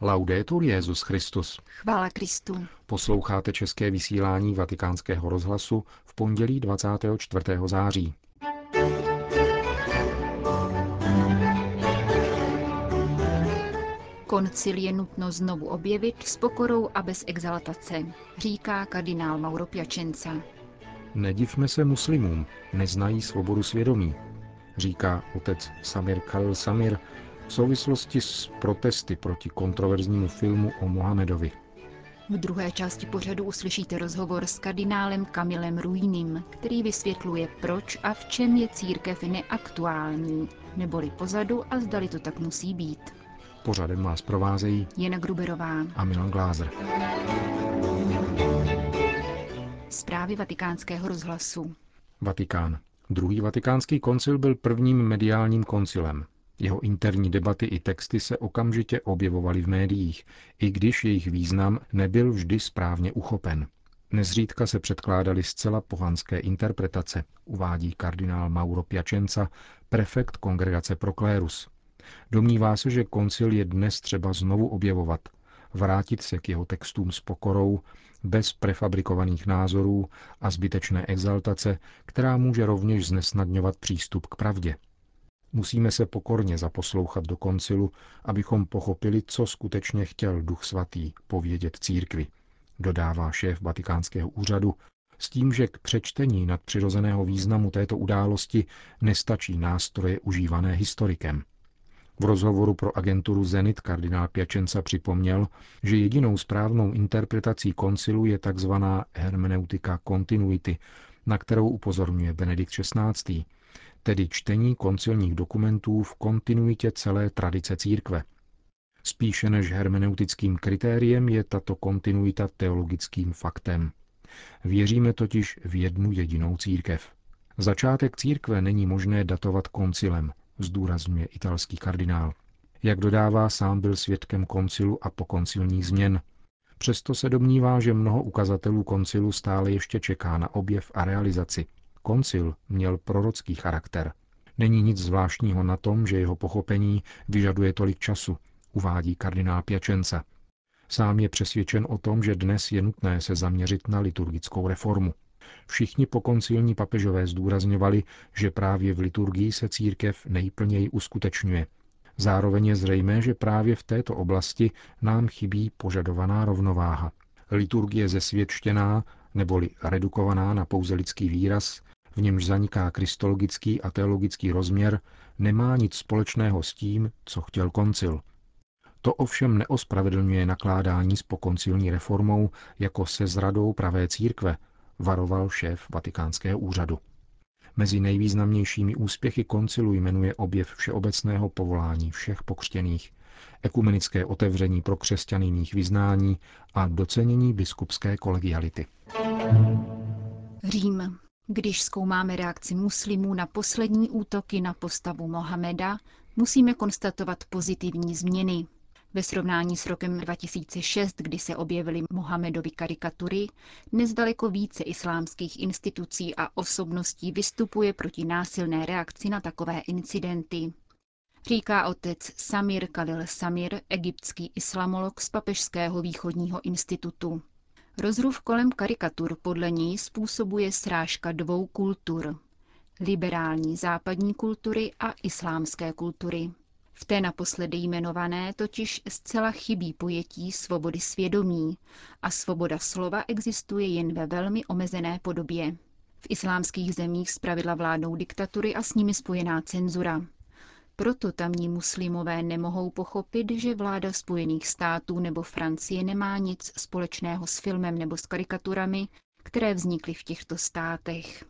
Laudetur Jezus Christus. Chvála Kristu. Posloucháte české vysílání Vatikánského rozhlasu v pondělí 24. září. Koncil je nutno znovu objevit s pokorou a bez exaltace, říká kardinál Mauro Piacenza. Nedivme se muslimům, neznají svobodu svědomí, říká otec Samir Khalil Samir v souvislosti s protesty proti kontroverznímu filmu o Mohamedovi. V druhé části pořadu uslyšíte rozhovor s kardinálem Kamilem Ruinim, který vysvětluje, proč a v čem je církev neaktuální, neboli pozadu a zdali to tak musí být. Pořadem vás provázejí Jana Gruberová a Milan Glázer. Zprávy vatikánského rozhlasu. Vatikán. Druhý vatikánský koncil byl prvním mediálním koncilem. Jeho interní debaty i texty se okamžitě objevovaly v médiích, i když jejich význam nebyl vždy správně uchopen. Nezřídka se předkládaly zcela pohanské interpretace, uvádí kardinál Mauro Piacenza, prefekt kongregace Proclérus. Domnívá se, že koncil je dnes třeba znovu objevovat, vrátit se k jeho textům s pokorou, bez prefabrikovaných názorů a zbytečné exaltace, která může rovněž znesnadňovat přístup k pravdě. Musíme se pokorně zaposlouchat do koncilu, abychom pochopili, co skutečně chtěl Duch Svatý povědět církvi, dodává šéf vatikánského úřadu, s tím, že k přečtení nadpřirozeného významu této události nestačí nástroje užívané historikem. V rozhovoru pro agenturu Zenit kardinál Pěčenca připomněl, že jedinou správnou interpretací koncilu je tzv. hermeneutika kontinuity, na kterou upozorňuje Benedikt XVI tedy čtení koncilních dokumentů v kontinuitě celé tradice církve. Spíše než hermeneutickým kritériem je tato kontinuita teologickým faktem. Věříme totiž v jednu jedinou církev. Začátek církve není možné datovat koncilem, zdůrazňuje italský kardinál. Jak dodává, sám byl svědkem koncilu a pokoncilních změn. Přesto se domnívá, že mnoho ukazatelů koncilu stále ještě čeká na objev a realizaci – Koncil měl prorocký charakter. Není nic zvláštního na tom, že jeho pochopení vyžaduje tolik času, uvádí kardinál Pěčenca. Sám je přesvědčen o tom, že dnes je nutné se zaměřit na liturgickou reformu. Všichni pokoncilní papežové zdůrazňovali, že právě v liturgii se církev nejplněji uskutečňuje. Zároveň je zřejmé, že právě v této oblasti nám chybí požadovaná rovnováha. Liturgie zesvědčená neboli redukovaná na pouze lidský výraz, v němž zaniká kristologický a teologický rozměr, nemá nic společného s tím, co chtěl koncil. To ovšem neospravedlňuje nakládání s pokoncilní reformou jako se zradou pravé církve, varoval šéf vatikánského úřadu. Mezi nejvýznamnějšími úspěchy koncilu jmenuje objev všeobecného povolání všech pokřtěných, ekumenické otevření pro křesťany jiných vyznání a docenění biskupské kolegiality. Řím. Když zkoumáme reakci muslimů na poslední útoky na postavu Mohameda, musíme konstatovat pozitivní změny. Ve srovnání s rokem 2006, kdy se objevily Mohamedovy karikatury, dnes daleko více islámských institucí a osobností vystupuje proti násilné reakci na takové incidenty. Říká otec Samir Khalil Samir, egyptský islamolog z Papežského východního institutu. Rozruch kolem karikatur podle něj způsobuje srážka dvou kultur. Liberální západní kultury a islámské kultury. V té naposledy jmenované totiž zcela chybí pojetí svobody svědomí a svoboda slova existuje jen ve velmi omezené podobě. V islámských zemích zpravidla vládnou diktatury a s nimi spojená cenzura. Proto tamní muslimové nemohou pochopit, že vláda Spojených států nebo Francie nemá nic společného s filmem nebo s karikaturami, které vznikly v těchto státech.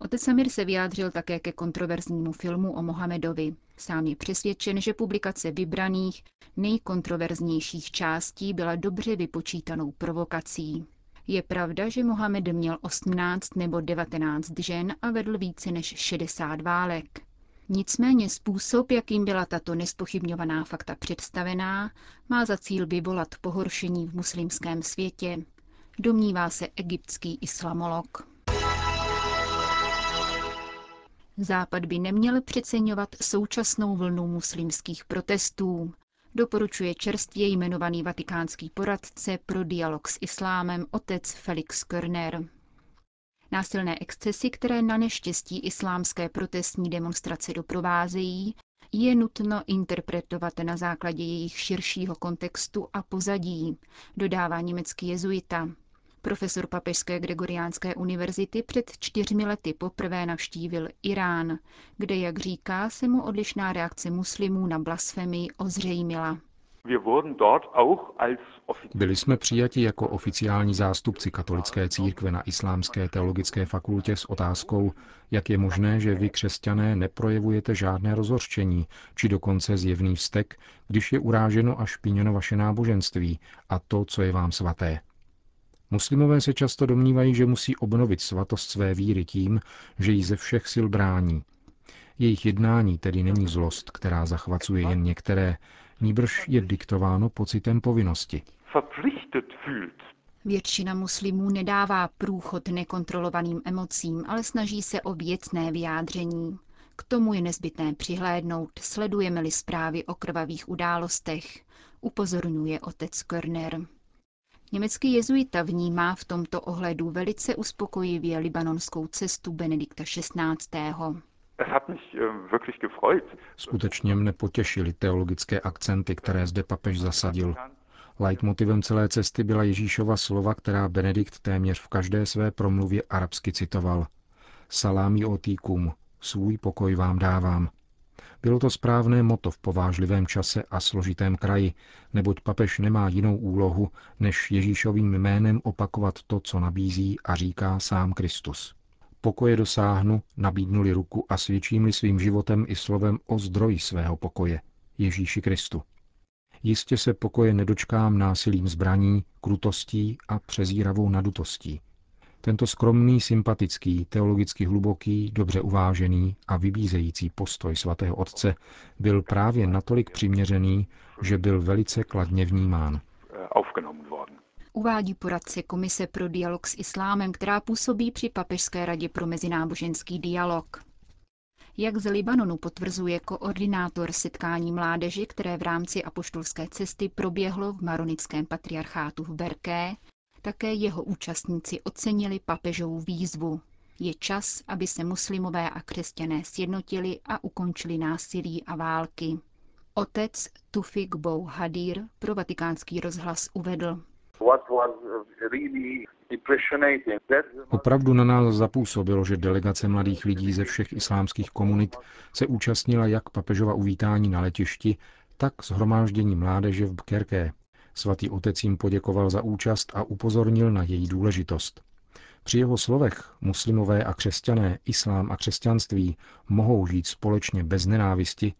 Otec Samir se vyjádřil také ke kontroverznímu filmu o Mohamedovi. Sám je přesvědčen, že publikace vybraných, nejkontroverznějších částí byla dobře vypočítanou provokací. Je pravda, že Mohamed měl 18 nebo 19 žen a vedl více než 60 válek. Nicméně způsob, jakým byla tato nespochybňovaná fakta představená, má za cíl vyvolat pohoršení v muslimském světě, domnívá se egyptský islamolog. Západ by neměl přeceňovat současnou vlnu muslimských protestů, doporučuje čerstvě jmenovaný vatikánský poradce pro dialog s islámem otec Felix Körner. Násilné excesy, které na neštěstí islámské protestní demonstrace doprovázejí, je nutno interpretovat na základě jejich širšího kontextu a pozadí, dodává německý jezuita. Profesor Papežské Gregoriánské univerzity před čtyřmi lety poprvé navštívil Irán, kde, jak říká, se mu odlišná reakce muslimů na blasfemii ozřejmila. Byli jsme přijati jako oficiální zástupci katolické církve na Islámské teologické fakultě s otázkou, jak je možné, že vy, křesťané, neprojevujete žádné rozhorčení, či dokonce zjevný vztek, když je uráženo a špíněno vaše náboženství a to, co je vám svaté. Muslimové se často domnívají, že musí obnovit svatost své víry tím, že ji ze všech sil brání. Jejich jednání tedy není zlost, která zachvacuje jen některé, níbrž je diktováno pocitem povinnosti. Většina muslimů nedává průchod nekontrolovaným emocím, ale snaží se o věcné vyjádření. K tomu je nezbytné přihlédnout, sledujeme-li zprávy o krvavých událostech, upozorňuje otec Körner. Německý jezuita vnímá v tomto ohledu velice uspokojivě libanonskou cestu Benedikta XVI. Äh, Skutečně mne potěšily teologické akcenty, které zde papež zasadil. Leitmotivem celé cesty byla Ježíšova slova, která Benedikt téměř v každé své promluvě arabsky citoval. Salámi otíkum, svůj pokoj vám dávám. Bylo to správné moto v povážlivém čase a složitém kraji, neboť papež nemá jinou úlohu, než Ježíšovým jménem opakovat to, co nabízí a říká sám Kristus. Pokoje dosáhnu, nabídnuli ruku a svědčím-li svým životem i slovem o zdroji svého pokoje, Ježíši Kristu. Jistě se pokoje nedočkám násilím zbraní, krutostí a přezíravou nadutostí. Tento skromný, sympatický, teologicky hluboký, dobře uvážený a vybízející postoj svatého otce byl právě natolik přiměřený, že byl velice kladně vnímán. Uvádí poradce Komise pro dialog s islámem, která působí při Papežské radě pro mezináboženský dialog. Jak z Libanonu potvrzuje koordinátor setkání mládeže, které v rámci apoštolské cesty proběhlo v maronickém patriarchátu v Berké, také jeho účastníci ocenili papežovu výzvu. Je čas, aby se muslimové a křesťané sjednotili a ukončili násilí a války. Otec Tufik Bou Hadir pro vatikánský rozhlas uvedl. Opravdu na nás zapůsobilo, že delegace mladých lidí ze všech islámských komunit se účastnila jak papežova uvítání na letišti, tak shromáždění mládeže v Bkerké, Svatý otec jim poděkoval za účast a upozornil na její důležitost. Při jeho slovech muslimové a křesťané, islám a křesťanství mohou žít společně bez nenávisti,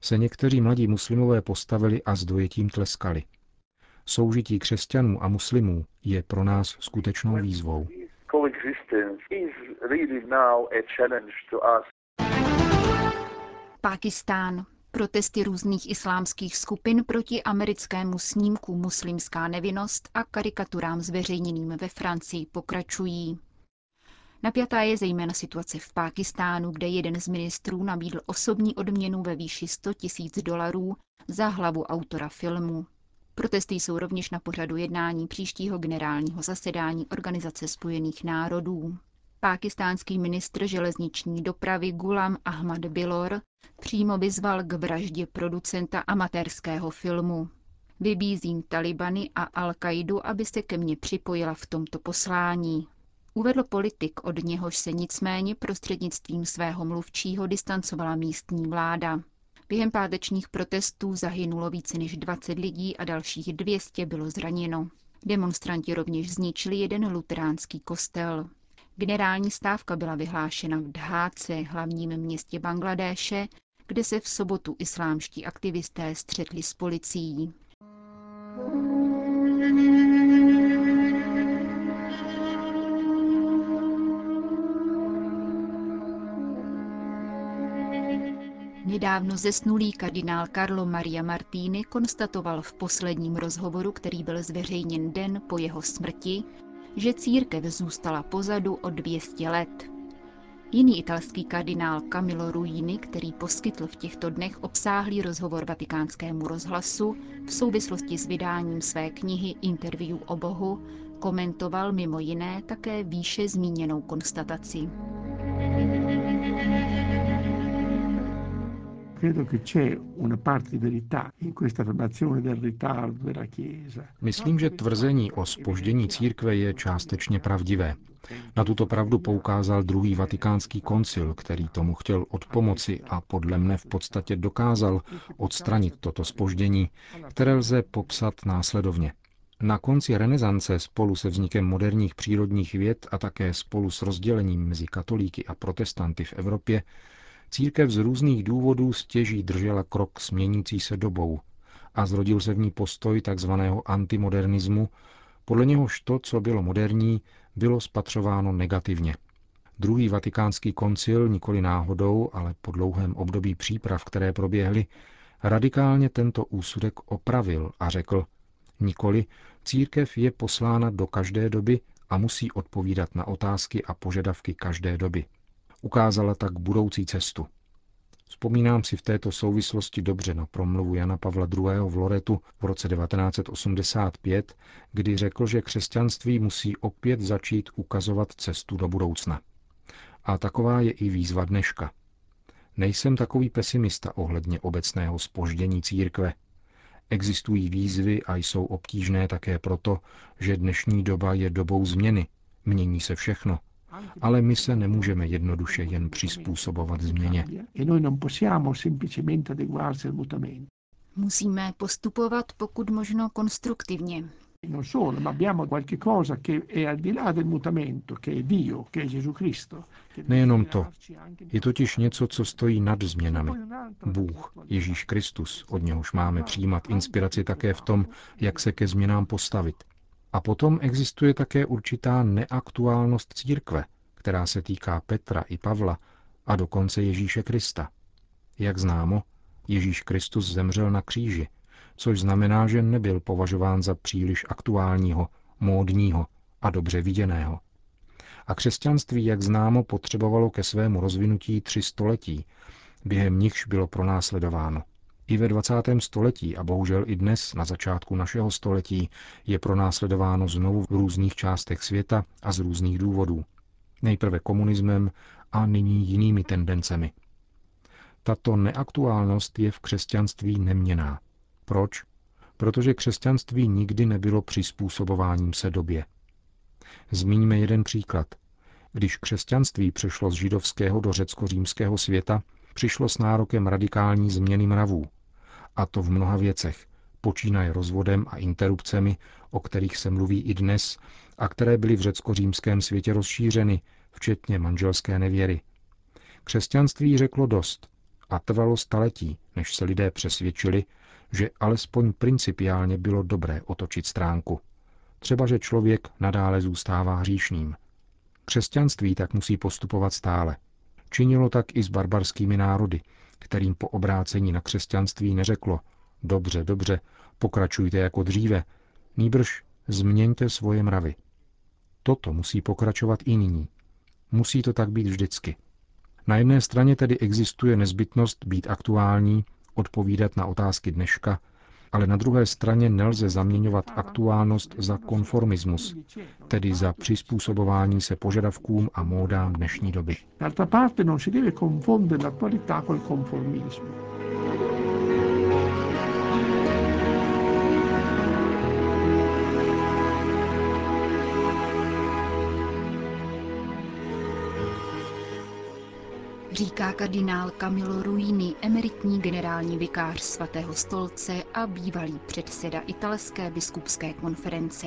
se někteří mladí muslimové postavili a s dojetím tleskali. Soužití křesťanů a muslimů je pro nás skutečnou výzvou. Pákistán. Protesty různých islámských skupin proti americkému snímku Muslimská nevinnost a karikaturám zveřejněným ve Francii pokračují. Napjatá je zejména situace v Pákistánu, kde jeden z ministrů nabídl osobní odměnu ve výši 100 tisíc dolarů za hlavu autora filmu. Protesty jsou rovněž na pořadu jednání příštího generálního zasedání Organizace spojených národů. Pákistánský ministr železniční dopravy Gulam Ahmad Bilor přímo vyzval k vraždě producenta amatérského filmu. Vybízím Talibany a Al-Kaidu, aby se ke mně připojila v tomto poslání. Uvedl politik, od něhož se nicméně prostřednictvím svého mluvčího distancovala místní vláda. Během pátečních protestů zahynulo více než 20 lidí a dalších 200 bylo zraněno. Demonstranti rovněž zničili jeden luteránský kostel. Generální stávka byla vyhlášena v Dháce, hlavním městě Bangladéše, kde se v sobotu islámští aktivisté střetli s policií. Nedávno zesnulý kardinál Carlo Maria Martini konstatoval v posledním rozhovoru, který byl zveřejněn den po jeho smrti, že církev zůstala pozadu o 200 let. Jiný italský kardinál Camillo Ruini, který poskytl v těchto dnech obsáhlý rozhovor vatikánskému rozhlasu v souvislosti s vydáním své knihy Interview o Bohu, komentoval mimo jiné také výše zmíněnou konstataci. Myslím, že tvrzení o spoždění církve je částečně pravdivé. Na tuto pravdu poukázal druhý vatikánský koncil, který tomu chtěl odpomoci a podle mne v podstatě dokázal odstranit toto spoždění, které lze popsat následovně. Na konci renesance spolu se vznikem moderních přírodních věd a také spolu s rozdělením mezi katolíky a protestanty v Evropě církev z různých důvodů stěží držela krok s měnící se dobou a zrodil se v ní postoj tzv. antimodernismu, podle něhož to, co bylo moderní, bylo spatřováno negativně. Druhý vatikánský koncil nikoli náhodou, ale po dlouhém období příprav, které proběhly, radikálně tento úsudek opravil a řekl, nikoli, církev je poslána do každé doby a musí odpovídat na otázky a požadavky každé doby. Ukázala tak budoucí cestu. Vzpomínám si v této souvislosti dobře na promluvu Jana Pavla II. v Loretu v roce 1985, kdy řekl, že křesťanství musí opět začít ukazovat cestu do budoucna. A taková je i výzva dneška. Nejsem takový pesimista ohledně obecného spoždění církve. Existují výzvy a jsou obtížné také proto, že dnešní doba je dobou změny. Mění se všechno – ale my se nemůžeme jednoduše jen přizpůsobovat změně. Musíme postupovat pokud možno konstruktivně. Nejenom to. Je totiž něco, co stojí nad změnami. Bůh, Ježíš Kristus, od něhož máme přijímat inspiraci také v tom, jak se ke změnám postavit. A potom existuje také určitá neaktuálnost církve, která se týká Petra i Pavla a dokonce Ježíše Krista. Jak známo, Ježíš Kristus zemřel na kříži, což znamená, že nebyl považován za příliš aktuálního, módního a dobře viděného. A křesťanství, jak známo, potřebovalo ke svému rozvinutí tři století, během nichž bylo pronásledováno. I ve 20. století a bohužel i dnes, na začátku našeho století, je pronásledováno znovu v různých částech světa a z různých důvodů. Nejprve komunismem a nyní jinými tendencemi. Tato neaktuálnost je v křesťanství neměná. Proč? Protože křesťanství nikdy nebylo přizpůsobováním se době. Zmíníme jeden příklad. Když křesťanství přešlo z židovského do řecko-římského světa, přišlo s nárokem radikální změny mravů. A to v mnoha věcech, počínaje rozvodem a interrupcemi, o kterých se mluví i dnes a které byly v řecko-římském světě rozšířeny, včetně manželské nevěry. Křesťanství řeklo dost a trvalo staletí, než se lidé přesvědčili, že alespoň principiálně bylo dobré otočit stránku. Třeba, že člověk nadále zůstává hříšným. Křesťanství tak musí postupovat stále. Činilo tak i s barbarskými národy, kterým po obrácení na křesťanství neřeklo dobře, dobře, pokračujte jako dříve, nýbrž změňte svoje mravy. Toto musí pokračovat i nyní. Musí to tak být vždycky. Na jedné straně tedy existuje nezbytnost být aktuální, odpovídat na otázky dneška, ale na druhé straně nelze zaměňovat aktuálnost za konformismus, tedy za přizpůsobování se požadavkům a módám dnešní doby. D'altra parte non si deve confondere l'attualità col conformismo. Říká kardinál Camilo Ruini, emeritní generální vikář svatého stolce a bývalý předseda italské biskupské konference.